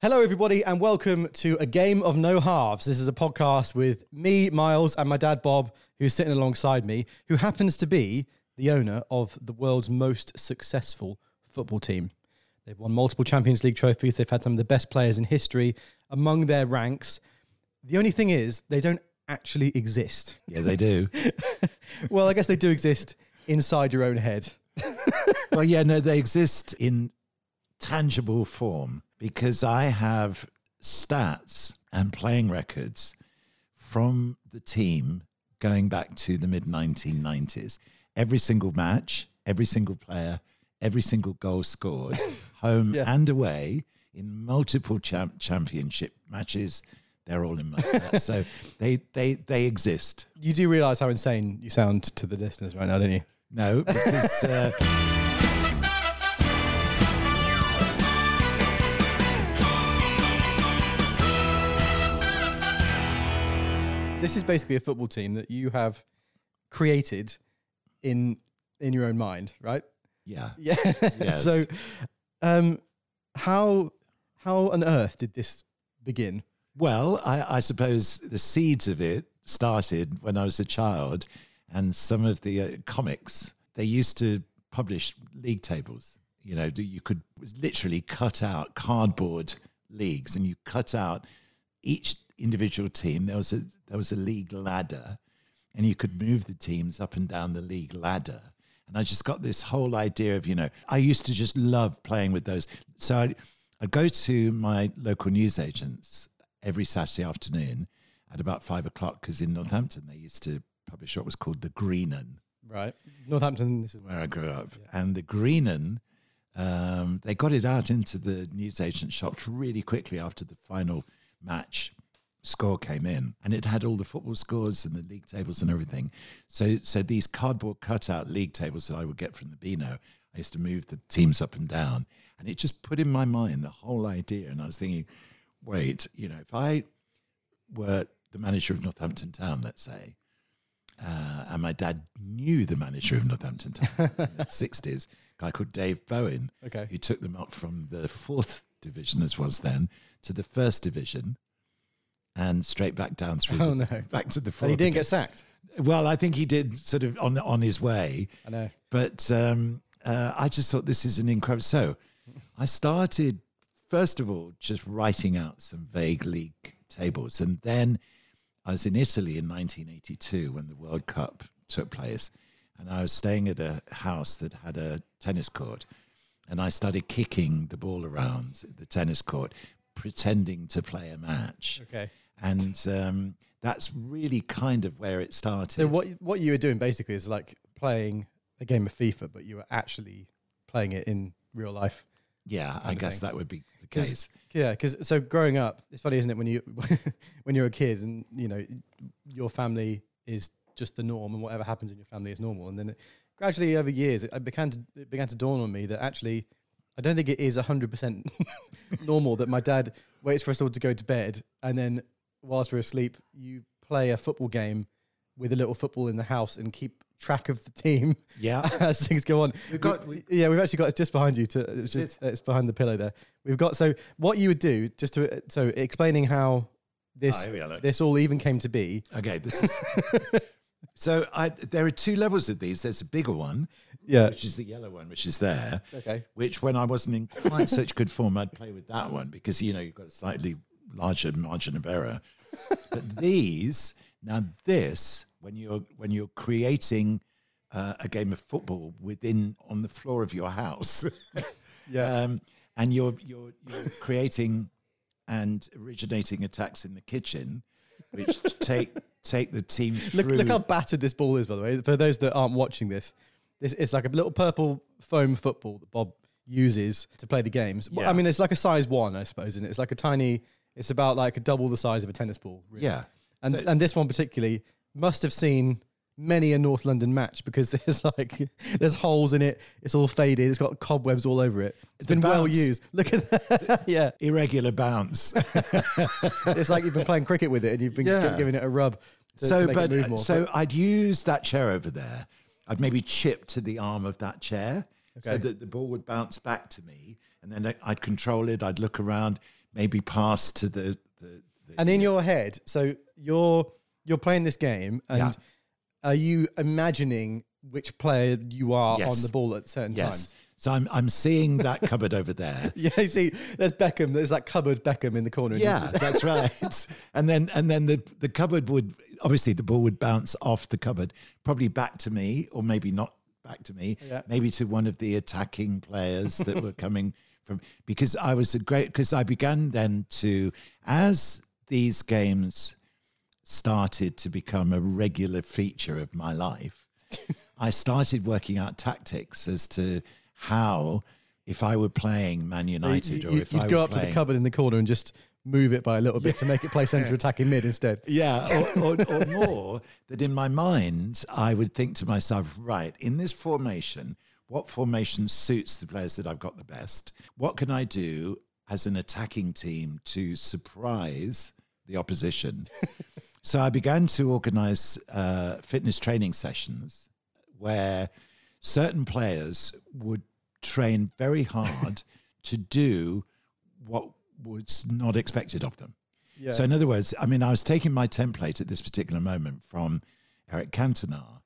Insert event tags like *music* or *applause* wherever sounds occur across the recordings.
Hello, everybody, and welcome to a game of no halves. This is a podcast with me, Miles, and my dad, Bob, who's sitting alongside me, who happens to be the owner of the world's most successful football team. They've won multiple Champions League trophies. They've had some of the best players in history among their ranks. The only thing is, they don't actually exist. Yeah, they do. *laughs* Well, I guess they do exist inside your own head. well, yeah, no, they exist in tangible form because I have stats and playing records from the team going back to the mid 1990s. Every single match, every single player, every single goal scored, *laughs* home Yeah. and away in multiple champ- championship matches. They're all in my stats. so they, they, they exist. You do realize how insane you sound to the listeners right now, don't you? No, because uh, *laughs* This is basically a football team that you have created in in your own mind, right? yeah, *laughs* Yeah. Yes. so, um, how how on earth did this begin? Well, I, I suppose the seeds of it started when I was a child, and some of the uh, comics they used to publish league tables. You know, you could literally cut out cardboard leagues, and you cut out each individual team. There was a there was a league ladder, and you could move the teams up and down the league ladder. And I just got this whole idea of, you know, I used to just love playing with those. So I'd, I'd go to my local newsagents every Saturday afternoon at about five o'clock because in Northampton they used to publish what was called the Green 'Un, Right, Northampton. This is where I grew up. And the Green 'Un, um, they got it out into the newsagent shops really quickly after the final match score came in, and it had all the football scores and the league tables and everything. So, so these cardboard cutout league tables that I would get from the Beano, I used to move the teams up and down, and it just put in my mind the whole idea. And I was thinking, wait, you know, if I were the manager of Northampton Town, let's say, uh, and my dad knew the manager of Northampton Town in the *laughs* 60s, a guy called Dave Bowen, Okay. who took them up from the fourth division, as was then, to the first division and straight back down through Oh, the, no. *laughs* back to the and fourth. he didn't get sacked. well, I think he did sort of on on his way, I know. but um, uh, I just thought this is an incredible. So I started first of all just writing out some vague league tables, and then I was in Italy in 1982 when the World Cup took place, and I was staying at a house that had a tennis court, and I started kicking the ball around the tennis court, pretending to play a match, Okay. And um, that's really kind of where it started. So what what you were doing basically is like playing a game of FIFA, but you were actually playing it in real life. yeah, I guess that would be the case. Yeah, because so growing up, it's funny, isn't it? When you *laughs* when you're a kid and you know your family is just the norm, and whatever happens in your family is normal, and then it, gradually over years, it, it began to it began to dawn on me that actually. I don't think it is 100% *laughs* normal that my dad waits for us all to go to bed and then whilst we're asleep, you play a football game with a little football in the house and keep track of the team *laughs* Yeah. as things go on. We've got- We- yeah, we've actually got it's just behind you. To it's just it's behind the pillow there. We've got so what you would do just to so explaining how this Ah, are, this all even came to be. Okay, this is. *laughs* so I, there are two levels of these. There's a bigger one, Yeah. which is the yellow one, which is there. Okay. Which, when I wasn't in quite such good form, I'd play with that one because you know you've got a slightly larger margin of error. *laughs* But these now, this when you're when you're creating uh, a game of football within on the floor of your house, *laughs* Yeah. um, and you're you're you're creating and originating attacks in the kitchen, which take take the team through. *laughs* Look, look how battered this ball is, by the way. For those that aren't watching this, this it's like a little purple foam football that Bob uses to play the games. Well, I mean, it's like a size one, I suppose, and it? it's like a tiny. It's about like double the size of a tennis ball. Really. yeah. and So- and this one particularly must have seen many a North London match because *laughs* there's like there's holes in it. It's all faded. It's got cobwebs all over it. It's The been well used. Look at that. *laughs* yeah, irregular bounce. *laughs* it's like you've been playing cricket with it and you've been Yeah. giving it a rub. To, so, to but more. so I'd use that chair over there. I'd maybe chip to the arm of that chair so that the ball would bounce back to me, and then I'd control it. I'd look around, maybe pass to the the, the And in your head, so you're you're playing this game, and Yeah. are you imagining which player you are Yes. on the ball at certain yes. times? So I'm I'm seeing that cupboard over there. *laughs* Yeah, you see, there's Beckham. There's that cupboard Beckham in the corner. Yeah, that's right. and then and then the the cupboard would obviously the ball would bounce off the cupboard, probably back to me, or maybe not back to me, Yeah. maybe to one of the attacking players that were coming from because I was a great because I began then to as these games started to become a regular feature of my life, *laughs* I started working out tactics as to how if I were playing Man So you- United you, or if you'd I go up to the cupboard in the corner and just move it by a little bit to make it play centre *laughs* attacking mid instead. Yeah, or, or, or *laughs* more that in my mind, I would think to myself, right, in this formation, what formation suits the players that I've got the best? What can I do as an attacking team to surprise the opposition? *laughs* so I began to organize uh, fitness training sessions where certain players would train very hard *laughs* to do what was not expected of them. Yeah. So, in other words, I mean, I was taking my template at this particular moment from Eric Cantona,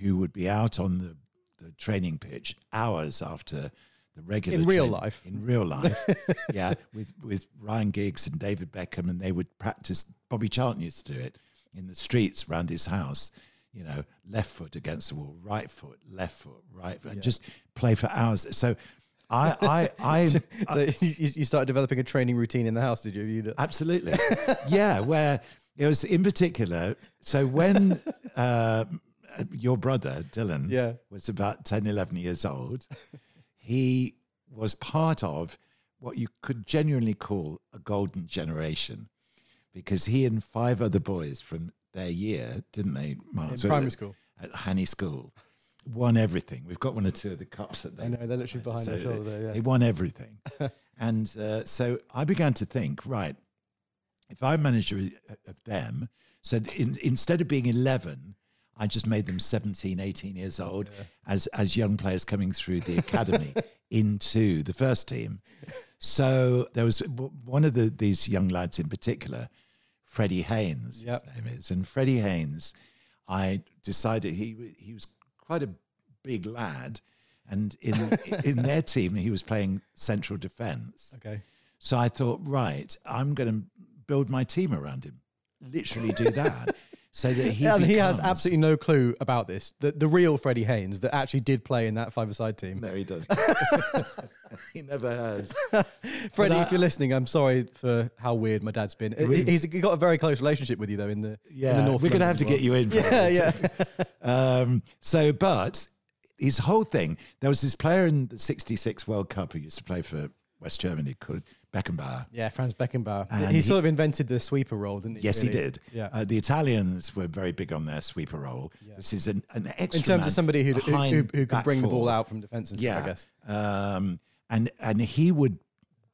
who would be out on the, the training pitch hours after the regular In real train- life. In real life, *laughs* yeah, with with Ryan Giggs and David Beckham, and they would practice. Bobby Charlton used to do it in the streets around his house. You know, left foot against the wall, right foot, left foot, right foot, and just play for hours. So, I, I, *laughs* I, so you, you started developing a training routine in the house, did you? you *laughs* Absolutely. yeah, where it was in particular. So when uh, your brother, Dylan, Yeah. was about 10, 11 years old, *laughs* he was part of what you could genuinely call a golden generation because he and five other boys from their year, didn't they, Mark? in primary school. At Hanny School. Won everything. We've got one or two of the cups that they I know they're literally behind so the shoulder there. They won everything. *laughs* and uh, so I began to think, right, if I'm manager of them, so in, instead of being 11, I just made them 17, 18 years old as, as young players coming through the academy *laughs* into the first team. So there was one of the, these young lads in particular, Freddie Haynes, Yep. his name is. And Freddie Haynes, I decided he, he was quite a big lad. And in, *laughs* in their team, he was playing central defense. Okay. So I thought, right, I'm going to build my team around him. Literally do that. *laughs* so that he Yeah, *laughs* and he has absolutely no clue about this. The, the real Freddie Haynes that actually did play in that five-a-side team. No, he does. *laughs* *laughs* he never has. Freddie, I- if you're listening, I'm sorry for how weird my dad's been. He- Really? He's got a very close relationship with you, though. In the in the Yeah, North we're going to have to well. get you in. For Yeah, it. yeah. Um, so, but his whole thing, there was this player in the 66 World Cup who used to play for West Germany called Beckenbauer. Yeah, Franz Beckenbauer. And he, he- sort of invented the sweeper role, didn't he? Yes, he did. Yeah. Uh, the Italians were very big on their sweeper role. This is an, an extra in terms of somebody who, who, who, behind who can back bring the ball out from defence and stuff, I guess. Um, and and he would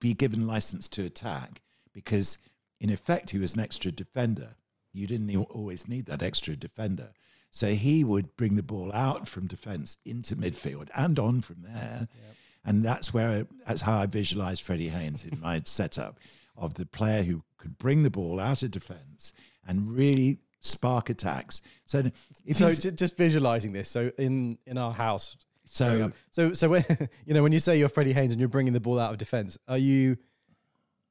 be given license to attack because in effect he was an extra defender. You didn't always need that extra defender. So he would bring the ball out from defence into midfield and on from there. And that's where that's how I visualized Freddie Haynes in my *laughs* setup of the player who could bring the ball out of defence and really spark attacks. So So j- just visualising this. So in in our house. so So so when *laughs* you know when you say you're Freddie Haynes and you're bringing the ball out of defence, are you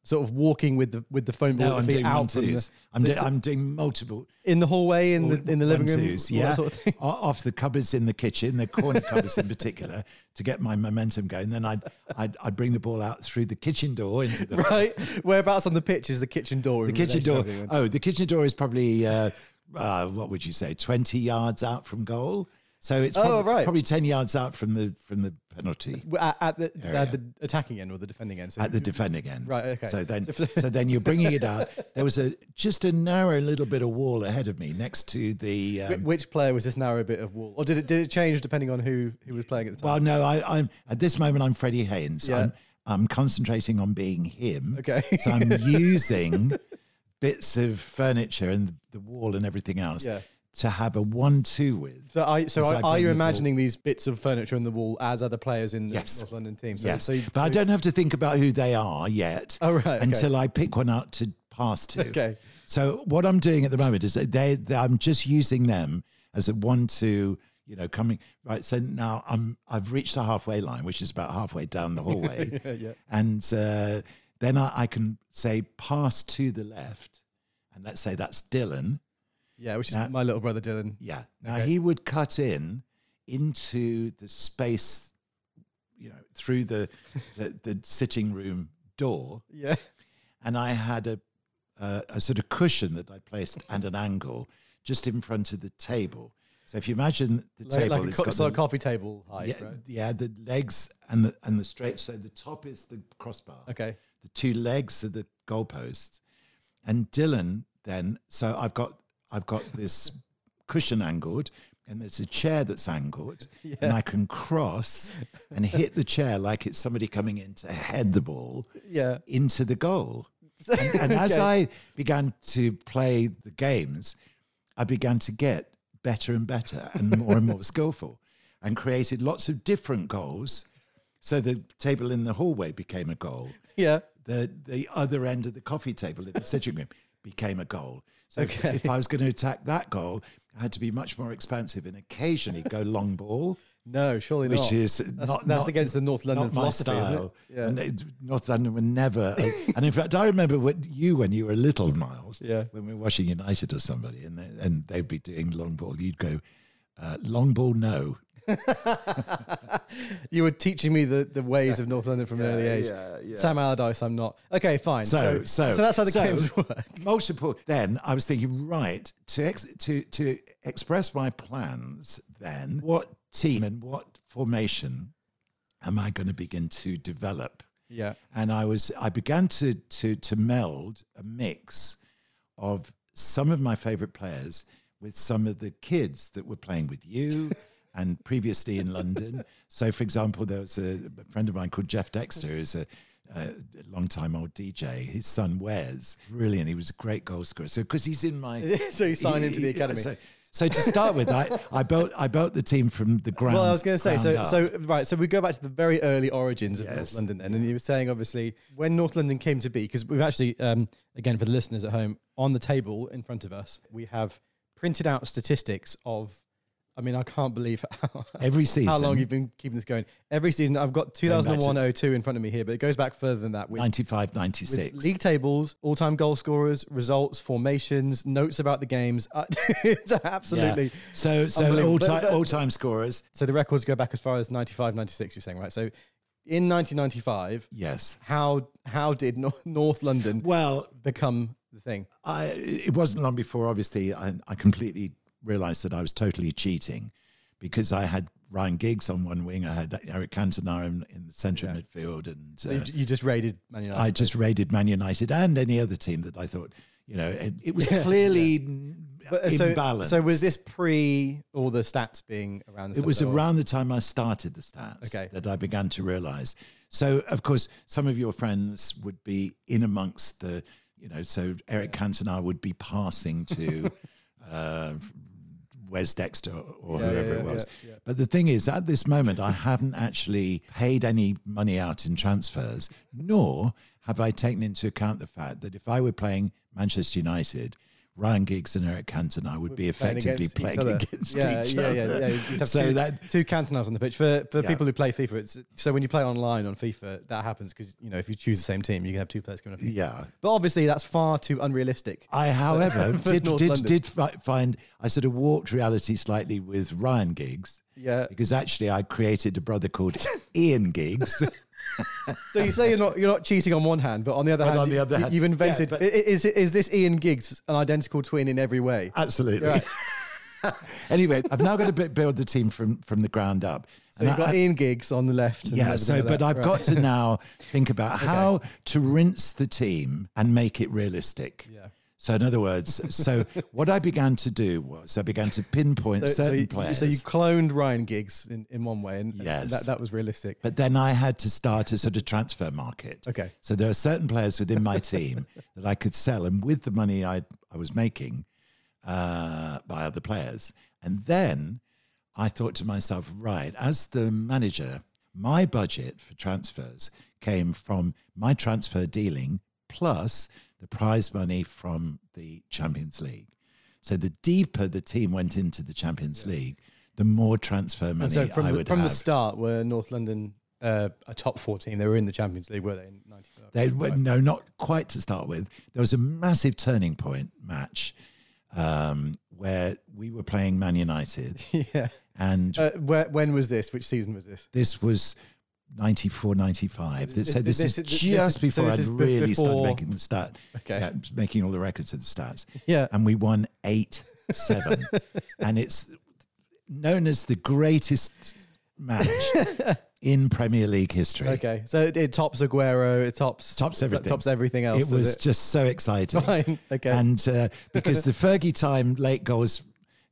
sort of walking with the with the phone ball no, I'm doing out from the. I'm, do, I'm doing multiple in the hallway in the in the living room, that yeah, sort of? Off the cupboards in the kitchen, the corner cupboards in particular, to get my momentum going. Then I'd, I'd I'd bring the ball out through the kitchen door into the, *laughs* right? Whereabouts on the pitch is the kitchen door? the kitchen door. Oh, the kitchen door is probably uh, uh, what would you say, twenty yards out from goal. So it's Oh, prob- right. probably ten yards out from the from the penalty At, at the Area. at the attacking end or the defending end. So at the defending end. Right, okay. So then, So- then you're bringing it out. *laughs* There was a just a narrow little bit of wall ahead of me, next to the. Um, Which player was this narrow bit of wall, or did it did it change depending on who who was playing at the time? Well, no, I, I'm at this moment. I'm Freddie Haynes. Yeah. I'm, I'm concentrating on being him. Okay. so I'm *laughs* using bits of furniture and the wall and everything else Yeah. To have a one-two with. So, I, so I are, you the ball. imagining these bits of furniture on the wall as other players in the Yes. North London team? So, yes, So, but I don't have to think about who they are yet Oh, right, okay. until I pick one out to pass to. Okay. So what I'm doing at the moment is that they, they I'm just using them as a one-two. You know, coming right. So now I'm I've reached the halfway line, which is about halfway down the *laughs* hallway, Yeah, yeah. and uh, then I, I can say pass to the left, and let's say that's Dylan. Yeah, which is Now- my little brother Dylan. Yeah. Now Okay. he would cut in into the space, you know, through the the, the sitting room door, Yeah. and I had a, a a sort of cushion that I placed and an angle just in front of the table. So if you imagine the Like, table, like a co- got so a coffee table height, yeah, right? yeah, the legs and the and the straight. So the top is the crossbar Okay. the two legs are the goalposts. And Dylan then, so I've got I've got this cushion angled, and there's a chair that's angled, *laughs* and I can cross and hit the chair like it's somebody coming in to head the ball Yeah. into the goal. *laughs* And, and as Okay. I began to play the games, I began to get better and better and more and more *laughs* skillful and created lots of different goals. So the table in the hallway became a goal Yeah. the the other end of the coffee table in the sitting room became a goal. So if- Okay. if, I was going to attack that goal, I had to be much more expansive and occasionally go long ball, No, surely which not. Which is that's, not that's not, against the North London philosophy, isn't style. it? Yeah. And it- North London were never. *laughs* and in fact, I remember what you when you were a little, Miles. Yeah. When we were watching United or somebody, and they, and they'd be doing long ball, you'd go, uh, long ball, no. *laughs* you were teaching me the, the ways of North London from an early age. yeah, yeah. Sam Allardyce, I'm not. Okay, fine. So, so, that's how the so, games *laughs* work. Most important. Then I was thinking, right, to ex- to to express my plans. Then, what team and what formation am I going to begin to develop? Yeah. And I was, I began to to to meld a mix of some of my favorite players with some of the kids that were playing with you. And previously in London. *laughs* So, for example, there was a, friend of mine called Jeff Dexter, who's a, a long time old DJ. His son Wes, brilliant. He was a great goal scorer. So, because he's in my *laughs* so you sign into the academy. So, so to start with, I, I built I built the team from the ground. well, I was going to say, so, ground so right, so we go back to the very early origins of North London, then, and you were saying obviously when North London came to be, because we've actually, um, again for the listeners at home, on the table in front of us, we have printed out statistics of. I mean, I can't believe *laughs* how, every season, how long you've been keeping this going. Every season, I've got 2001 02 in front of me here, but it goes back further than that. With, 95, with 96. league tables, all time goal scorers, results, formations, notes about the games. *laughs* It's absolutely. Yeah. So so all time, all time scorers. So the records go back as far as 95, 96, you're saying, right? So in 1995, Yes. how how did North London Well, become the thing? I it wasn't long before. Obviously, I, I completely realised that I was totally cheating because I had Ryan Giggs on one wing. I had Eric Cantona in, in the centre Yeah. midfield, and So uh, you, just raided Man United. I just raided Man United and any other team that I thought, you know, it, it was *laughs* clearly But, uh, so, imbalanced. so was this pre all the stats being around? It was around the time I started the stats Okay. that I began to realize. So, of course, some of your friends would be in amongst the, you know, so Eric Cantona would be passing to *laughs* uh, Wes Dexter or Yeah, whoever yeah, it was. yeah. But the thing is, at this moment, I haven't actually paid any money out in transfers, nor have I taken into account the fact that if I were playing Manchester United, Ryan Giggs and Eric Cantona would be playing effectively against each playing other. against yeah, each yeah, other. Yeah, yeah, You'd have so two, that two Cantonas on the pitch for for Yeah. people who play FIFA. It's so when you play online on FIFA, that happens because you know if you choose the same team, you can have two players coming up. yeah. But obviously, that's far too unrealistic. I, however, *laughs* did North did, London. did fi- find I sort of warped reality slightly with Ryan Giggs Yeah. because actually I created a brother called *laughs* Ian Giggs. So you say you're not you're not cheating on one hand, but on the other hand, on the you, other hand- you've invented. yeah, but- is is this Ian Giggs an identical twin in every way? Absolutely. Right. *laughs* anyway, I've now got to build the team from from the ground up. So you've I- got I- Ian Giggs on the left. and yeah, so like but. I've Right. got to now think about *laughs* how to rinse the team and make it realistic. Yeah. So in other words, so what I began to do was I began to pinpoint So, so, certain you, players. so you cloned Ryan Giggs in, in one way, and, and Yes. that, that was realistic. But then I had to start a sort of transfer market. Okay. So there are certain players within my team *laughs* that I could sell, and with the money I I was making, uh, by other players. And then I thought to myself, right, as the manager, my budget for transfers came from my transfer dealing plus the prize money from the Champions League. So the deeper the team went into the Champions League, the more transfer money And so from, I the, would from have. the start, were North London uh, a top four team? They were in the Champions League, were they? In '95. They were, no, not quite to start with. There was a massive turning point match um, where we were playing Man United, *laughs* yeah. and Uh, where, when was this? Which season was this? this was 94, 95. This- so this, this- is this- just this is- so before this I'd is really started making the start, Okay. making all the records of the stats. Yeah. And we won 8 7. *laughs* and it's known as the greatest match *laughs* in Premier League history. Okay. So it, it tops Aguero. It tops Tops everything. Tops everything else. It was it? just so exciting. fine. Okay. And uh, because the Fergie time late goals,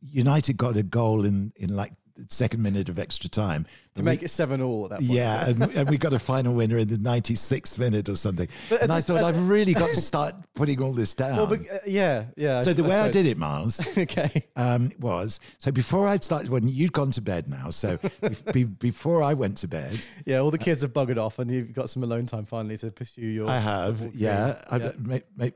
United got a goal in, in like second minute of extra time. to make it seven all at that point. Yeah, and, *laughs* and we got a final winner in the 96th minute or something. But and I thought, at- I've really got to *laughs* start putting all this down. Well, but, uh, yeah, yeah. so the way I did it, Miles, *laughs* Okay. um, was so before I'd started, when you'd gone to bed now, so be, before I went to bed, Yeah, all the kids have buggered off, and you've got some alone time finally to pursue your. I have, yeah. I, Yeah. may, may,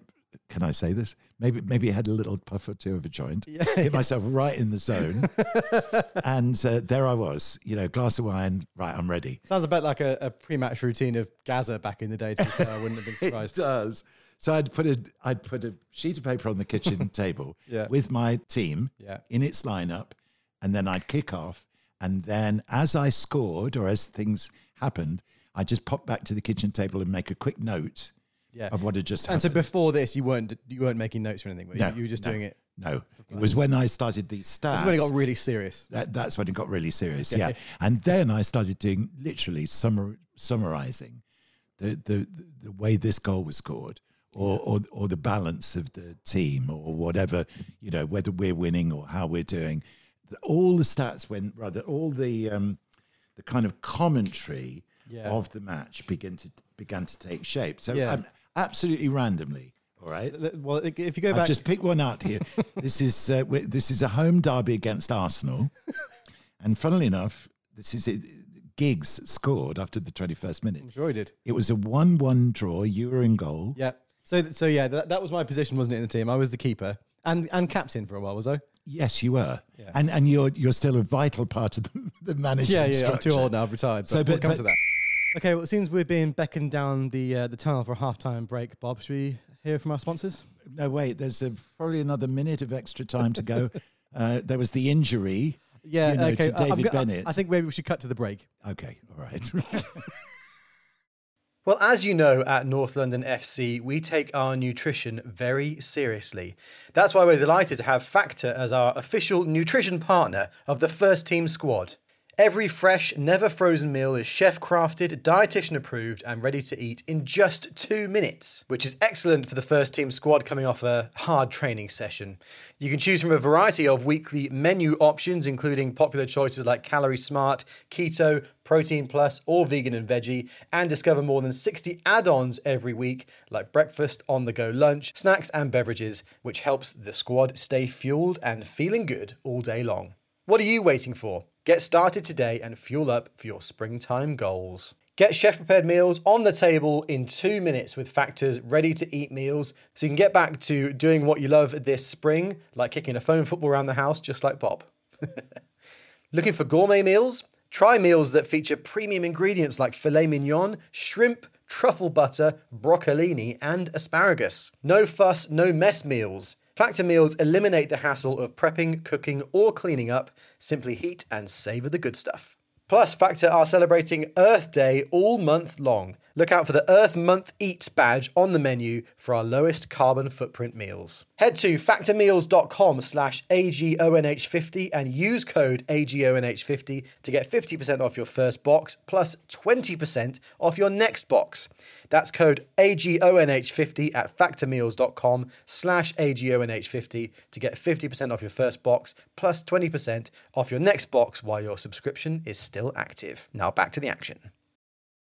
can I say this? Maybe maybe I had a little puff or two of a joint. Yeah, Hit myself right in the zone, *laughs* and uh, there I was. You know, glass of wine. Right, I'm ready. Sounds a bit like a, a pre-match routine of Gazza back in the day. Be I wouldn't have been *laughs* surprised. It does. So I'd put a I'd put a sheet of paper on the kitchen *laughs* table Yeah. with my team Yeah. in its lineup, and then I'd kick off. And then as I scored or as things happened, I just pop back to the kitchen table and make a quick note Yeah. of what had just happened. And so before this, you weren't you weren't making notes or anything. Were you? No, you were just no. doing it. no, it was when I started these stats. That's when it got really serious. that, that's when it got really serious. Yeah, and then I started doing literally summar, summarizing the, the the way this goal was scored, or, or or the balance of the team, or whatever you know, whether we're winning or how we're doing. All the stats went rather all the um, the kind of commentary Yeah. of the match began to began to take shape. So Yeah. um, absolutely randomly. All right. Well, if you go I've back, just pick one out here. *laughs* this is uh, this is a home derby against Arsenal, and funnily enough, this is it. Giggs scored after the twenty first minute. I'm sure he did. It was a one one draw. You were in goal. Yeah. So so yeah, that, that was my position, wasn't it, in the team? I was the keeper and and captain for a while, was I? Yes, you were, Yeah. and and you're you're still a vital part of the, *laughs* the management. Yeah, yeah. I'm too old now. I've retired. So, So, we'll but- come but- to that. Okay. Well, it seems we're being beckoned down the uh, the tunnel for a half time break. Bob, should we hear from our sponsors? No, wait. There's a, probably another minute of extra time to go. *laughs* uh, there was the injury. Yeah. You know, okay. to David go- Bennett. I think maybe we should cut to the break. Okay, all right. *laughs* Well, as you know, at North London FC, we take our nutrition very seriously. That's why we're delighted to have Factor as our official nutrition partner of the first team squad. Every fresh, never frozen meal is chef crafted, dietitian approved, and ready to eat in just two minutes, which is excellent for the first team squad coming off a hard training session. You can choose from a variety of weekly menu options, including popular choices like Calorie Smart, Keto, Protein Plus, or Vegan and Veggie, and discover more than 60 add ons every week, like breakfast, on the go lunch, snacks, and beverages, which helps the squad stay fueled and feeling good all day long. What are you waiting for? Get started today and fuel up for your springtime goals. Get chef prepared meals on the table in two minutes with Factor's ready to eat meals so you can get back to doing what you love this spring, like kicking a phone football around the house just like Bob. *laughs* Looking for gourmet meals? Try meals that feature premium ingredients like filet mignon, shrimp, truffle butter, broccolini, and asparagus. No fuss, no mess meals. Factor meals eliminate the hassle of prepping, cooking, or cleaning up. Simply heat and savor the good stuff. Plus, Factor are celebrating Earth Day all month long. Look out for the Earth Month Eats badge on the menu for our lowest carbon footprint meals. Head to factormeals.com slash AGONH50 and use code AGONH50 to get 50% off your first box plus 20% off your next box. That's code AGONH50 at factormeals.com slash AGONH50 to get 50% off your first box plus 20% off your next box while your subscription is still active. Now back to the action.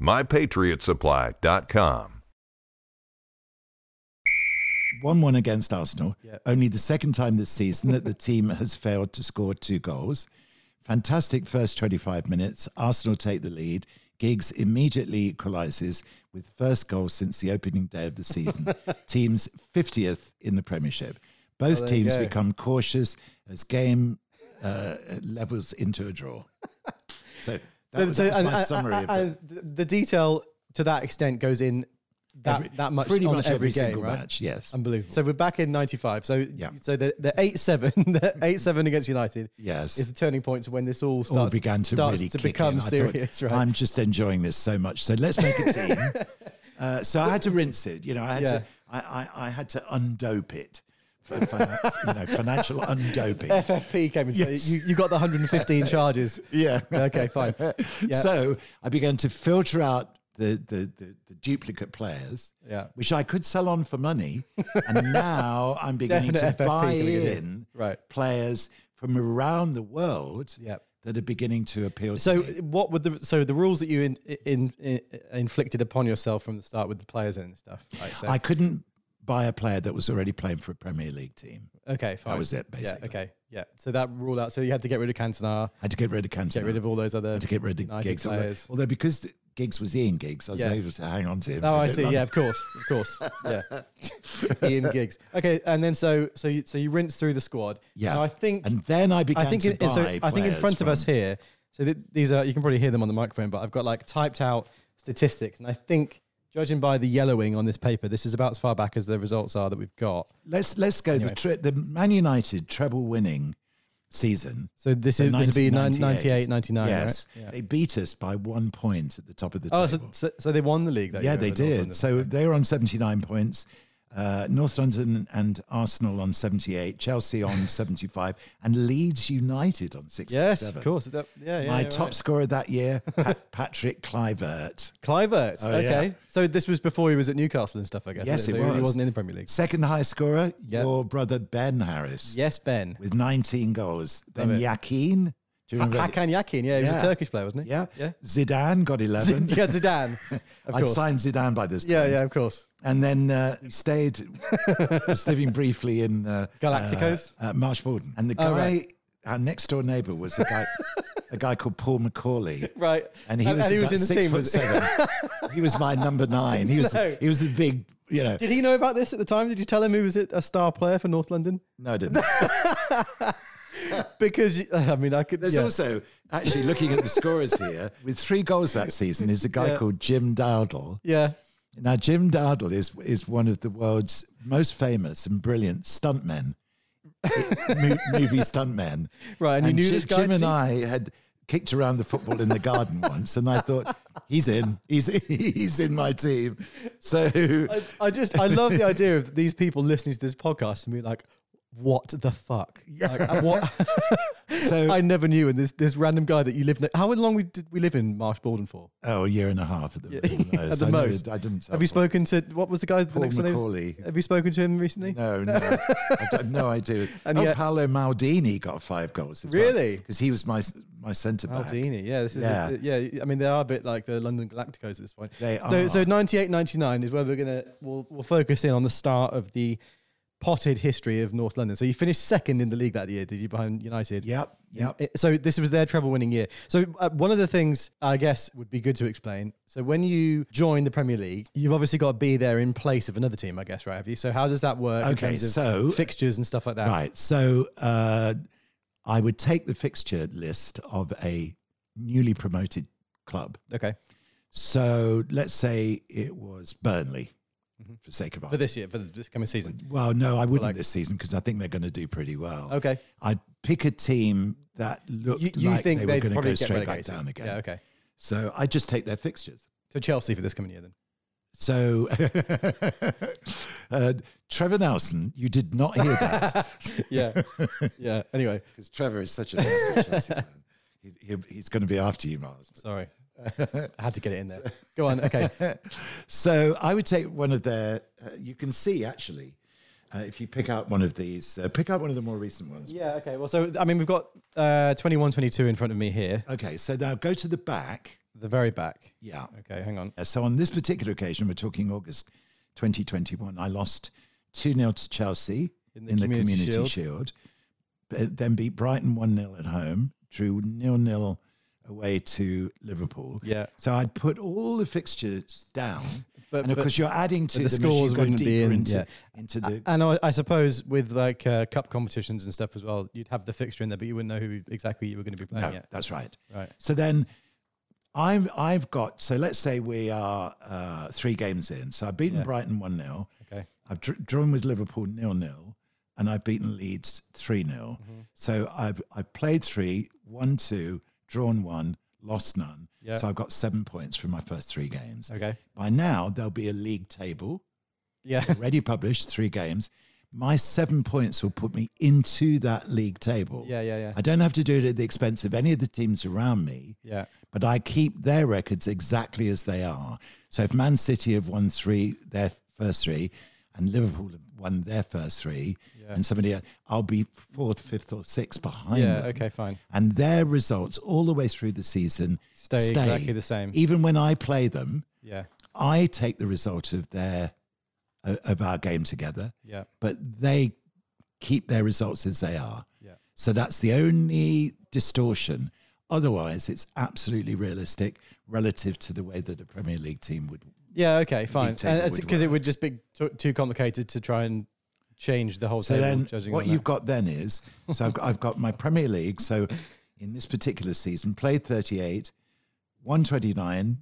mypatriotsupply.com. 1 1 against Arsenal. Yeah. Only the second time this season that the *laughs* team has failed to score two goals. Fantastic first 25 minutes. Arsenal take the lead. Giggs immediately equalises with first goal since the opening day of the season. *laughs* Team's 50th in the Premiership. Both Oh, teams become cautious as game uh, levels into a draw. *laughs* So that, that was my and- summary and- of it. and the- detail to that extent goes in that Every- that much pretty on much every, every game, single right? match, yes. unbelievable. So we're back in '95. So Yeah. so the the eight seven, *laughs* the eight seven against United, Yes. is the turning point to when this all starts all began to starts really to kick become. I thought, serious, right? I'm just enjoying this so much. So let's make a team. *laughs* uh, so I had to rinse it. You know, I had Yeah. to. I, I, I had to undope it. You know, financial undoping. FFP came into Yes. you. You got the 115 *laughs* charges. Yeah. Okay, fine. *laughs* Yeah. So I began to filter out the, the, the, the duplicate players, Yeah. which I could sell on for money. And *laughs* now I'm beginning to FFP buy in. Right. players from around the world Yep. that are beginning to appeal to So me. what would the so the rules that you in, in, in, inflicted upon yourself from the start with the players and stuff? Right, so, I couldn't buy a player that was already playing for a Premier League team. okay, fine. That was it, Yeah. basically. Okay. Yeah. So that ruled out. So you had to get rid of Cantona, I had to get rid of Cantona. get rid of all those other. had to get rid of United Giggs. Although, players. although because Giggs was Ian Giggs, I was Yeah. able to hang on to him. Oh, I see. longer. Yeah, of course, of course. *laughs* Yeah, Ian Giggs. Okay, and then so so you, so you rinse through the squad. Yeah. Now I think And then I began I think to it, buy so I think in front of us here. So th- these are you can probably hear them on the microphone, but I've got like typed out statistics, and I think judging by the yellowing on this paper, this is about as far back as the results are that we've got. Let's let's go Anyway. the tre- the Man United treble winning season. So this so is this would be nine- 98, 1998. 99, Yes, right? Yeah. they beat us by one point at the top of the Oh, table. so, so they won the league. Yeah, they did. So they were on seventy nine points. Uh, North London and Arsenal on 78, Chelsea on *laughs* 75, and Leeds United on 67. yes, of course. That, yeah, yeah. My yeah, top right. scorer that year, *laughs* Pat- Patrick Kluivert. Kluivert. Oh, okay, so this was before he was at Newcastle and stuff. I guess. Yes, so it He was. wasn't in the Premier League. Second highest scorer, your brother Ben Harris, Yes, Ben. with 19 goals. Then. Yakin. Do you remember? Hakan Yakin. Yeah, he was Yeah. a Turkish player, wasn't he? yeah. Yeah. Zidane got *laughs* 11. yeah, Zidane. *laughs* Of I'd course. signed Zidane by this point. Yeah, yeah, of course. And then uh, he stayed, *laughs* was living briefly in uh, Galacticos? uh, uh, Marsh Borden. And the guy, Oh, right. our next door neighbour, was a guy, a guy called Paul Macaulay. Right. And he was, he was in the six team, foot was seven. he was my number nine. He was, No. he was the big, you know. Did he know about this at the time? Did you tell him he was a a star player for North London? No, I didn't. *laughs* Because I mean, I could. There's yeah. also actually looking at the scorers here with three goals that season is a guy Yeah. called Jim Dowdall. Yeah. Now Jim Dowdall is is one of the world's most famous and brilliant stuntmen, *laughs* movie stuntmen. Right, and you knew Ji- this guy, Jim and? I had kicked around the football in the garden once, and I thought he's in, he's *laughs* he's in my team. So I, I just I love the idea of these people listening to this podcast and be like, "What the fuck? Yeah. Like, what? *laughs* so I never knew." And this this random guy that you live. Ne- How long we did we live in Marsh Borden for? oh, a year and a half at the, Yeah, at *laughs* the most. at the I, most. I didn't. Have you spoken to what was the guy? the Paul next one. Have you spoken to him recently? No, no, *laughs* I've got no idea. And oh, yet- Paolo Maldini got five goals. Really? Because he was my my centre back. Maldini, yeah, this is Yeah. yeah. I mean, they are a bit like the London Galacticos at this point. They so are. so 98, 99 is where we're gonna we'll we'll focus in on the start of the potted history of North London. So you finished second in the league that year, did you, behind United? Yep, yep. So this was their treble winning year. So uh, one of the things I guess would be good to explain. So when you join the Premier League, you've obviously got to be there in place of another team, I guess, right? Have you? So how does that work? in Okay, terms of so- fixtures and stuff like that. Right. So uh, I would take the fixture list of a newly promoted club. Okay. So let's say it was Burnley, for sake of For this year, for this coming season. Well, no, I wouldn't like- this season because I think they're going to do pretty well. Okay. I'd pick a team that looked You, you like think they were going to go straight back down again. Yeah. Okay. So I just take their fixtures. So Chelsea for this coming year then. So *laughs* uh, Trevor Nelson, you did not hear that *laughs* Yeah. yeah. Anyway, *laughs* because Trevor is such a Chelsea fan. He, he, he's going to be after you, Mars. sorry. I *laughs* had to get it in there. Go on. Okay. *laughs* So I would take one of their. Uh, you can see actually, uh, if you pick out one of these, uh, pick out one of the more recent ones. Yeah. Okay. Well, so I mean, we've got uh, 21, 22 in front of me here, Okay, so now go to the back. the very back. Yeah. Okay. Hang on. Uh, So on this particular occasion, we're talking August 2021. I lost two 0 to Chelsea In in the the, Community Community, Shield. Shield. then beat Brighton one 0 at home. Drew nil nil away to Liverpool. Yeah. So I'd put all the fixtures down. *laughs* But- and of but- course, you're adding to the scores you go wouldn't be deeper in- into, yeah. into the. And I, I suppose with like uh, cup competitions and stuff as well, you'd have the fixture in there, but you wouldn't know who exactly you were going to be playing no, yet. that's right. Right. So then I'm I've got so let's say we are uh, three games in. So I've beaten Yeah. Brighton one 0 Okay. I've dr- drawn with Liverpool nil nil, and I've beaten Leeds three 0 Mm-hmm. So I've I've played three, won two, drawn one, lost none. Yeah. So I've got seven points from my first three games. Okay. By now there'll be a league table Yeah. *laughs* already published, three games. My seven points will put me into that league table. Yeah. Yeah. Yeah. I don't have to do it at the expense of any of the teams around me Yeah. but I keep their records exactly as they are. So if Man City have won three, their first three, and Liverpool have won their first three, Yeah. and somebody, else, I'll be fourth, fifth, or sixth behind Yeah. them. Okay. Fine. And their results all the way through the season Stay, exactly the same. Even when I play them, Yeah. I take the result of their of our game together, Yeah. but they keep their results as they are. Yeah. So that's the only distortion. Otherwise, it's absolutely realistic relative to the way that a Premier League team would. Yeah. Okay. Fine. Because it would just be too, too complicated to try and change the whole So table. then, judging what you've that. got then is so I've got, I've got my Premier League. So in this particular season, played 38, won 29,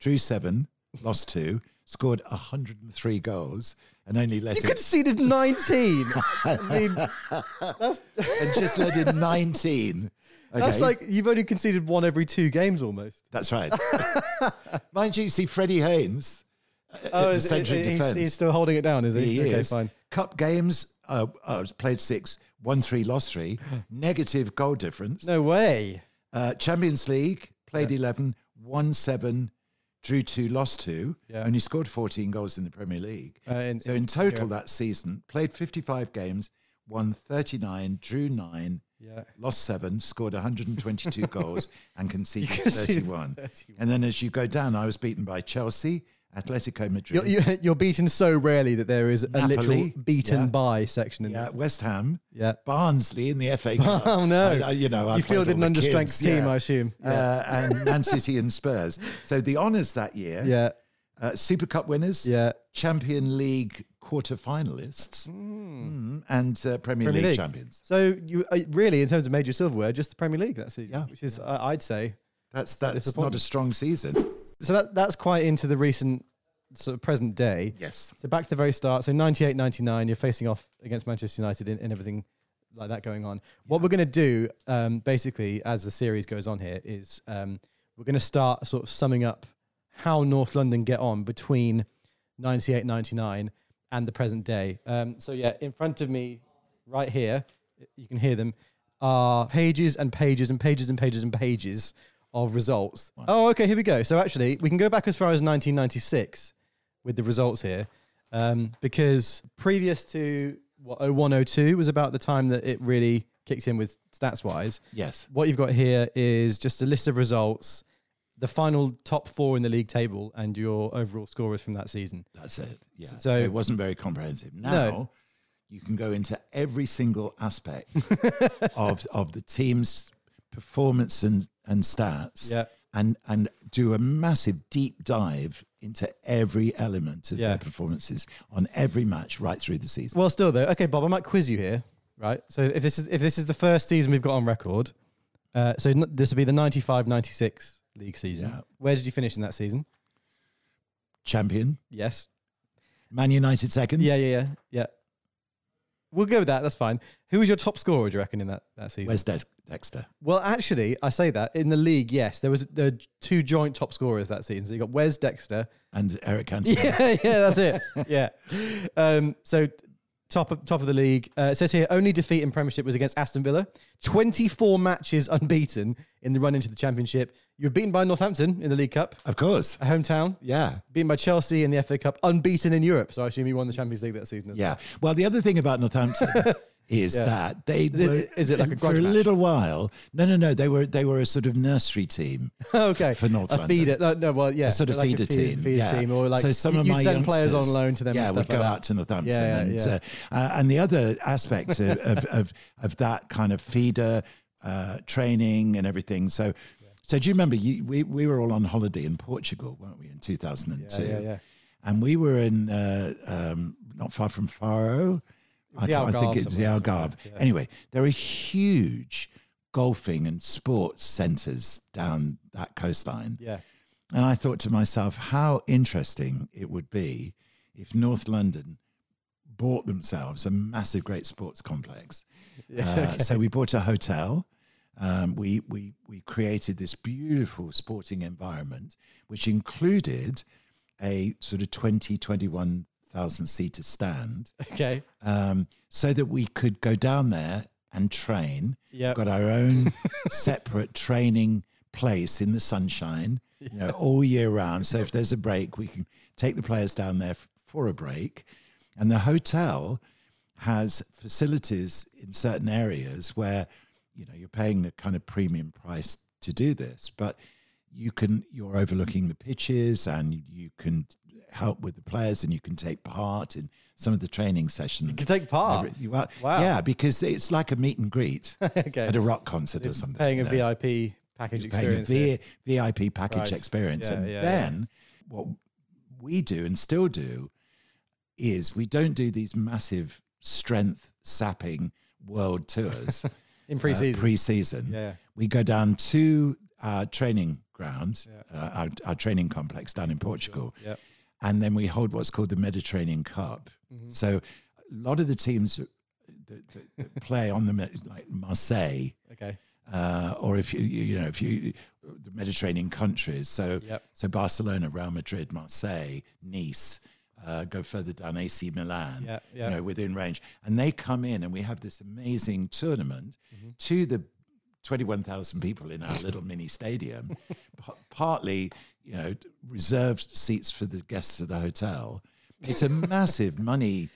drew seven, lost two, scored 103 goals, and only let You it conceded 19. *laughs* I mean, that's and just let in 19. that's like you've only conceded one every two games almost. That's right. *laughs* Mind you, see Freddie Haynes uh, at the Oh, is- centre of he's, defence. he's still holding it down, is he? He okay, is. fine. Cup games, uh, uh, played six, won three, lost three. *laughs* Negative goal difference. No way. Uh, Champions League, played 11, won seven, drew two, lost two. Yeah. Only scored 14 goals in the Premier League. Uh, in, So in total yeah. that season, played 55 games, won 39, drew nine, yeah. lost seven, scored 122 *laughs* goals, and conceded conceded 31. 31. And then as you go down, I was beaten by Chelsea, Atletico Madrid, You're, you're, beaten so rarely that there is a literal beaten yeah. by section in yeah, this. West Ham, Yeah. Barnsley in the FA Cup. *laughs* Oh, no. I- I- you know, I You fielded an understrength team, yeah. I assume. Uh, and *laughs* Man City and Spurs. So the honours that year, yeah. uh, Super Cup winners, Yeah. Champion League quarter finalists, mm, and uh, Premier, Premier League, League. champions. So you uh, really, in terms of major silverware, just the Premier League that season, Yeah. which is I'd say. That's that's not a strong season. So that that's quite into the recent sort of present day. Yes. So back to the very start. So 98, 99, you're facing off against Manchester United and, and everything like that going on. What we're going to do, um, basically, as the series goes on here, is um, we're going to start sort of summing up how North London get on between 98, 99 and the present day. Um, so yeah, in front of me, right here, you can hear them, are pages and pages and pages and pages and pages of results. Oh, okay, here we go. So actually, we can go back as far as 1996 with the results here, um, because previous to what 0102 was about the time that it really kicked in with stats wise. Yes. What you've got here is just a list of results, the final top four in the league table, and your overall scorers from that season. That's it. Yeah. So, So- it wasn't very comprehensive. Now, you can go into every single aspect *laughs* of of the team's performance and and stats. Yeah. And and do a massive deep dive into every element of Yeah. their performances on every match right through the season. Well, still though, okay, Bob, I might quiz you here, right? So if this is if this is the first season we've got on record, uh, so n- this will be the 95-96 league season. Yeah. Where did you finish in that season? Champion, Yes. Man United second. Yeah, yeah, yeah, yeah. We'll go with that. That's fine. Who was your top scorer? Do you reckon in that, that season? Where's Dex- Dexter? Well, actually, I say that in the league, yes, there was there were two joint top scorers that season. So you got Wes Dexter. And Eric *laughs* Cantona. Yeah, yeah, that's it. *laughs* yeah. Um, so top of, top of the league. Uh, it says here only defeat in Premiership was against Aston Villa. Twenty four matches unbeaten in the run into the Championship. You were beaten by Northampton in the League Cup, Of course. a hometown. Yeah. Beaten by Chelsea in the FA Cup, unbeaten in Europe. So I assume you won the Champions League that season. As Yeah. Well, the other thing about Northampton *laughs* is Yeah. that they it- were is it like a for grudge a little while. No, no, no. They were they were a sort of nursery team. *laughs* okay. for North a London. feeder. No, no, well, yeah, a sort of like feeder, team, feeder yeah. team, or like so some you, of you my send players on loan to them. Yeah, and would go like out to Northampton, Yeah, and. Uh, uh, and the other aspect of, of, of of that kind of feeder uh, training and everything. So, so do you remember? You, we we were all on holiday in Portugal, weren't we, in two thousand and two? Yeah, yeah, yeah. And we were in uh, um, not far from Faro. I, I think it's the Algarve. yeah. Anyway, there are huge golfing and sports centres down that coastline. Yeah. And I thought to myself, how interesting it would be if North London bought themselves a massive, great sports complex. *laughs* Uh, So we bought a hotel. Um, we, we, we created this beautiful sporting environment, which included a sort of 20, 21,000 seater stand Okay. um, so that we could go down there and train. Yep. Got our own *laughs* separate training place in the sunshine, you know, all year round. So if there's a break, we can take the players down there f- for a break. And the hotel has facilities in certain areas where, you know, you're paying the kind of premium price to do this, but you can you're overlooking the pitches and you can help with the players and you can take part in some of the training sessions. You can take part? Wow. Yeah, because it's like a meet and greet *laughs* Okay. at a rock concert or something. Paying you a. VIP package You're paying a experience. V- VIP package Price. experience. Yeah, and yeah, then what we do and still do is we don't do these massive strength sapping world tours *laughs* in uh, pre-season. pre-season. Yeah. We go down to our training ground, uh, our, our training complex down in Portugal, Yeah. And then we hold what's called the Mediterranean Cup. Mm-hmm. So a lot of the teams that, that, that play on the like Marseille, Okay. uh, or if you you know if you the Mediterranean countries, so Yep. so Barcelona, Real Madrid, Marseille, Nice. Uh, go further down, AC Milan, Yeah, you know, within range, and they come in, and we have this amazing tournament Mm-hmm. to the twenty-one thousand people in our little mini stadium, *laughs* p- partly, you know, reserved seats for the guests of the hotel. It's a massive money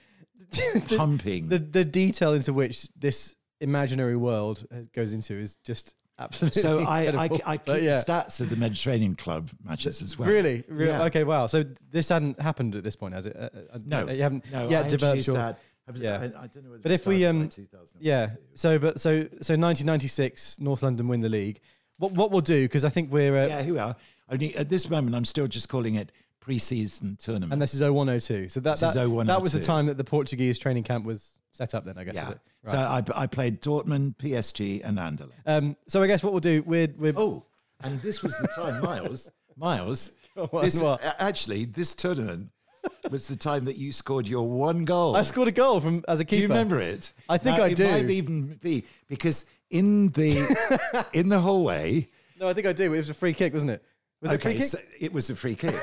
*laughs* pumping. The the detail into which this imaginary world goes into is just absolutely. so I, I. I keep yeah. stats of the Mediterranean Club matches as well. Really, really. Yeah. Okay, wow. So this hadn't happened at this point, has it? Uh, uh, No, you haven't no, yet I developed your. that. Have- yeah. I, I don't know whether But if we, um, 2002. Yeah. So, but so so 1996, North London win the league. What what we'll do because I think we're uh, yeah, who are? Only at this moment, I'm still just calling it pre-season tournament. and this is 0102. So that that, that was the time that the Portuguese training camp was set up. Then I guess. yeah. It? So I, I played Dortmund, PSG, and Anderlecht. Um. So I guess what we'll do we're we're Oh, and this was the time, Miles. *laughs* Miles, on, this, actually, this tournament *laughs* was the time that you scored your one goal. I scored a goal from as a keeper. do you remember it? I think Now, I it do. might even be because in the *laughs* in the hallway. No, I think I do. It was a free kick, wasn't it? Was it a free kick? so it was a free kick.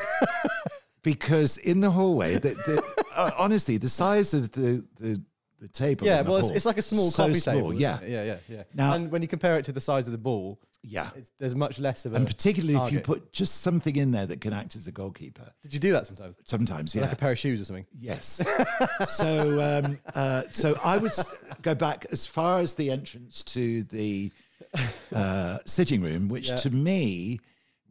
*laughs* because in the hallway, the, the, uh, honestly, the size of the the, the table. yeah, well, it's, it's like a small so coffee small, table. Yeah, yeah, yeah, yeah. Now- and when you compare it to the size of the ball, yeah. it's, there's much less of a. And particularly if you put just something in there that can act as a goalkeeper. Did you do that sometimes? Sometimes, yeah. Like a pair of shoes or something. Yes. so, um, uh, so I would go back as far as the entrance to the uh, sitting room, which Yeah. to me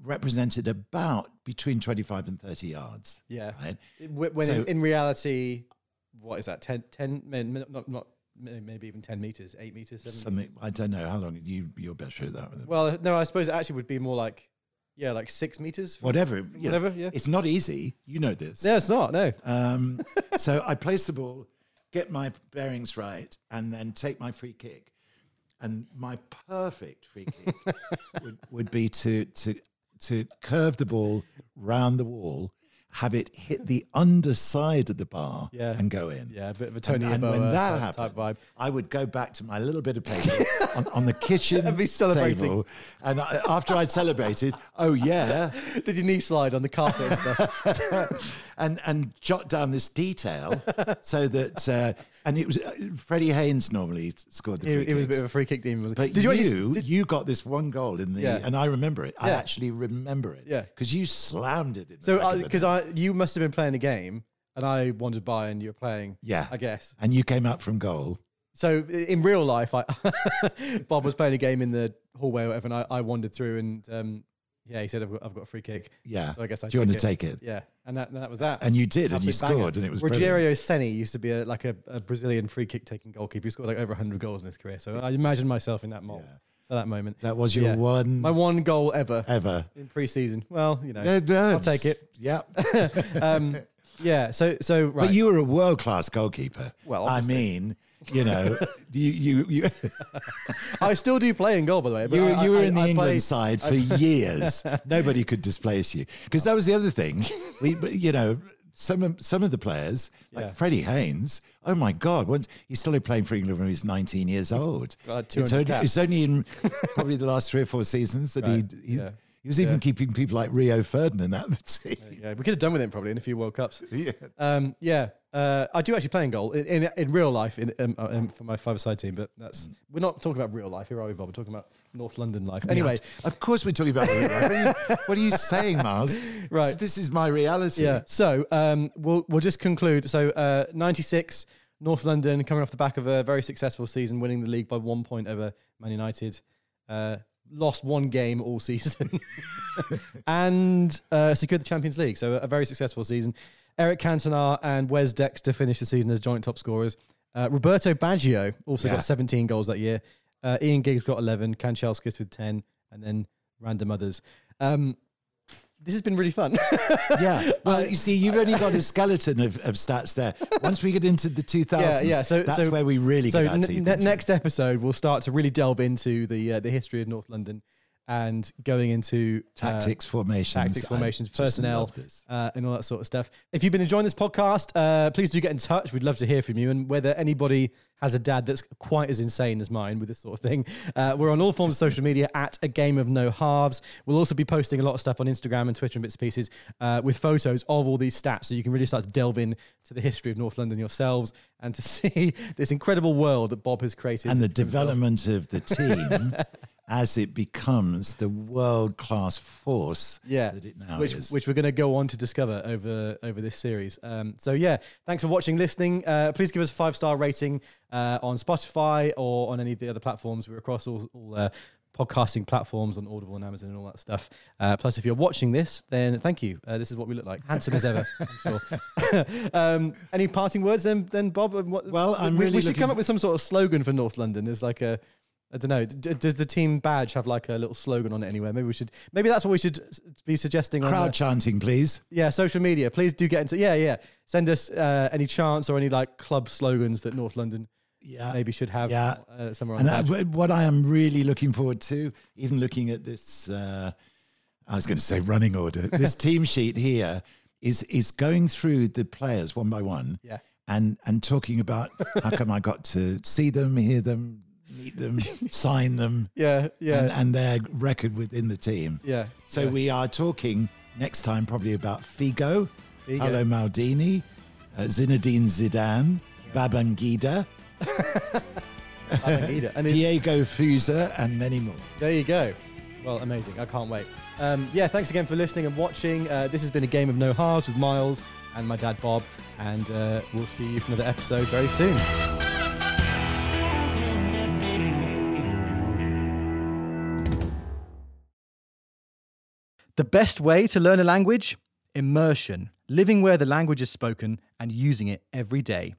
represented about between twenty-five and thirty yards. Yeah. Right. When So- in, in reality, what is that? 10, 10 men, men- not not maybe even ten meters, eight meters, seven. Something meters. I don't know how long you you're better at that. Well, no, I suppose it actually would be more like yeah, like six meters. Whatever, you know, Whatever, yeah. It's not easy. You know this. No, it's not. No. Um, *laughs* so I place the ball, get my bearings right, and then take my free kick. And my perfect free kick *laughs* would, would be to to to curve the ball round the wall, have it hit the underside of the bar, Yeah. and go in. Yeah, a bit of a Tony and Yeboah when that type, happened, type vibe. I would go back to my little bit of paper *laughs* on, on the kitchen And be celebrating. table, and I, after I'd celebrated, oh yeah, *laughs* Did your knee slide on the carpet and stuff? *laughs* and and jot down this detail so that uh, and it was uh, Freddie Haynes normally scored the free it, it was a bit of a free kick demon. Was it? but did you, you actually? you, got this one goal in the Yeah. and I remember it. I Yeah. actually remember it. Yeah. because you slammed it. In the so back of the because net. I you must have been playing a game and I wandered by and you were playing. yeah, I guess. and you came up from goal. So i- in real life, I *laughs* Bob was playing a game in the hallway or whatever, and I, I wandered through and um, yeah, he said I've got, I've got a free kick. Yeah, So I guess I do you want to took take it? Yeah, and that, and that was that. And you did, and you Absolute banger. scored, and it was brilliant. Rogério Ceni used to be a, like a, a Brazilian free kick taking goalkeeper. He scored like over 100 goals in his career. So I imagine myself in that mold Yeah. for that moment. That was your Yeah. one My one goal ever ever. in pre-season. Well, you know, I'll take it. Yeah, *laughs* um, yeah. So so right. but you were a world class goalkeeper. Well, I mean, you know, *laughs* you you you. *laughs* I still do play in goal, by the way. But You, were- I- you were I- in the I England play- side for years. *laughs* Nobody could displace you because that was the other thing. We, you know, some of, some of the players, like Yeah. Freddie Haynes. Oh my God! Once he started playing for England when he was 19 years old. God, it's, only, it's only in probably the last three or four seasons that Right, he he, yeah. He was even Yeah. keeping people like Rio Ferdinand out of the team. Yeah, we could have done with him probably in a few World Cups. *laughs* Yeah. Um, yeah, uh, I do actually play in goal in, in, in real life in, um, uh, um, for my five-a-side team, but that's Mm. we're not talking about real life here, are we, Bob? We're talking about North London life. Anyway, of course we're talking about. real life. What are you, *laughs* what are you saying, Miles? *laughs* Right. This, this is my reality. yeah. So um, we'll we'll just conclude. So uh, '96, North London coming off the back of a very successful season, winning the league by one point over Man United. Uh, lost one game all season *laughs* and uh, secured the Champions League. So a very successful season. Eric Cantona and Wes Dexter finished the season as joint top scorers. Uh, Roberto Baggio also Yeah. got 17 goals that year. Uh, Ian Giggs got 11, Kanchelskis with 10, and then random others. Um, this has been really fun. *laughs* Yeah. Well, you see, you've only got a skeleton of, of stats there. Once we get into the 2000s, Yeah, yeah, so- that's so- where we really so get our n- teeth into. next episode, we'll start to really delve into the uh, the history of North London and going into uh, Tactics, formations. tactics, formations, just personnel, uh, and all that sort of stuff. If you've been enjoying this podcast, uh, please do get in touch. We'd love to hear from you. And whether anybody has a dad that's quite as insane as mine with this sort of thing, uh, we're on all forms of social media at a game of no halves. We'll also be posting a lot of stuff on Instagram and Twitter and bits and pieces uh, with photos of all these stats, so you can really start to delve in to the history of North London yourselves and to *laughs* see this incredible world that Bob has created. And the development of the team *laughs* as it becomes the world class force yeah, that it now which is. which we're going to go on to discover over over this series. Um, so yeah, thanks for watching, listening. Uh, please give us a five star rating uh, on Spotify or on any of the other platforms. We're across all, all uh, podcasting platforms on Audible and Amazon and all that stuff. Uh, plus, if you're watching this, then thank you. Uh, this is what we look like, handsome as ever. I'm sure. *laughs* um, any parting words then, then Bob? What, Well, I'm we, really we should come up with some sort of slogan for North London. There's like a I don't know. D- does the team badge have like a little slogan on it anywhere? Maybe we should. Maybe that's what we should s- be suggesting. on Crowd the- chanting, please. yeah, social media. Please do get into. Yeah, yeah. Send us uh, any chants or any like club slogans that North London Yeah. maybe should have Yeah. uh, somewhere on And wh- what I am really looking forward to, even looking at this, uh, I was going to say running order. *laughs* This team sheet here is is going through the players one by one, Yeah. and and talking about how come I got to see them, hear them, meet them, sign them, *laughs* Yeah, yeah, and, and their record within the team. yeah. So yeah. we are talking next time probably about Figo, Figo. Paolo Maldini, uh, Zinedine Zidane, Babangida, *laughs* need it. And Diego Fuser, and many more. there you go. Well, amazing. I can't wait. Um, yeah, thanks again for listening and watching. Uh, this has been a game of no halves with Miles and my dad Bob, and uh, we'll see you for another episode very soon. The best way to learn a language? Immersion. living where the language is spoken and using it every day.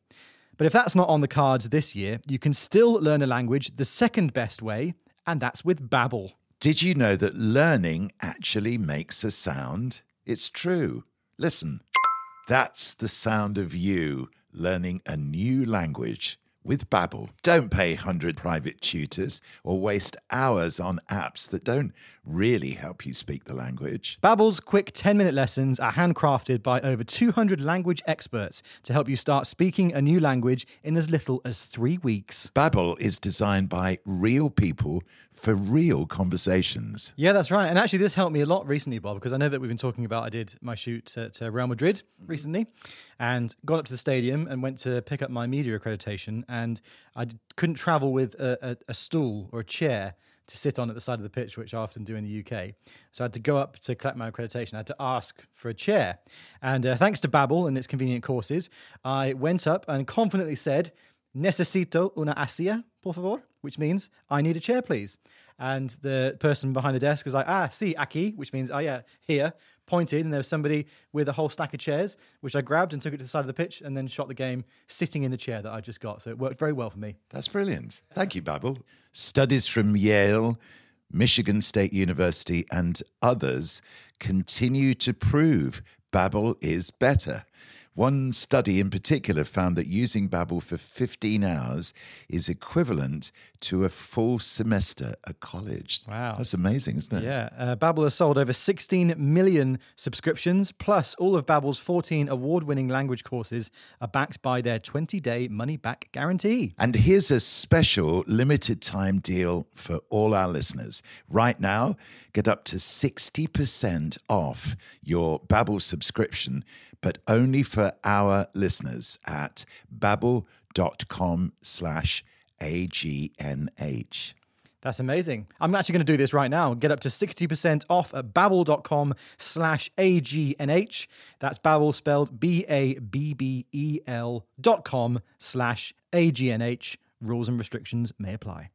But if that's not on the cards this year, you can still learn a language the second best way, and that's with Babbel. Did you know that learning actually makes a sound? It's true. Listen. That's the sound of you learning a new language with Babbel. Don't pay 100 private tutors or waste hours on apps that don't really help you speak the language. Babbel's quick 10-minute lessons are handcrafted by over 200 language experts to help you start speaking a new language in as little as 3 weeks. Babbel is designed by real people for real conversations. Yeah, that's right. And actually, this helped me a lot recently, Bob, because I know that we've been talking about. I did my shoot to, to Real Madrid recently, and got up to the stadium and went to pick up my media accreditation, and I couldn't travel with a, a, a stool or a chair to sit on at the side of the pitch, which I often do in the UK. So I had to go up to collect my accreditation. I had to ask for a chair, and uh, thanks to Babbel and its convenient courses, I went up and confidently said, "Necesito una silla, por favor," which means "I need a chair, please." And the person behind the desk was like, "Ah, sí, aquí," which means "Oh yeah, here." Pointed, and there was somebody with a whole stack of chairs, which I grabbed and took it to the side of the pitch, and then shot the game sitting in the chair that I just got. So it worked very well for me. That's brilliant. Thank you, Babbel. Studies from Yale, Michigan State University, and others continue to prove Babbel is better. One study in particular found that using Babbel for 15 hours is equivalent to a full semester at college. Wow. That's amazing, isn't it? Yeah, uh, Babbel has sold over 16 million subscriptions, plus all of Babbel's 14 award-winning language courses are backed by their 20-day money-back guarantee. And here's a special limited time deal for all our listeners. Right now, get up to 60% off your Babbel subscription, but only for our listeners at babbel.com slash A-G-N-H. That's amazing. I'm actually going to do this right now. Get up to 60% off at babbel.com slash AGNH. That's Babbel spelled B-A-B-B-E-L dot com slash AGNH. Rules and restrictions may apply.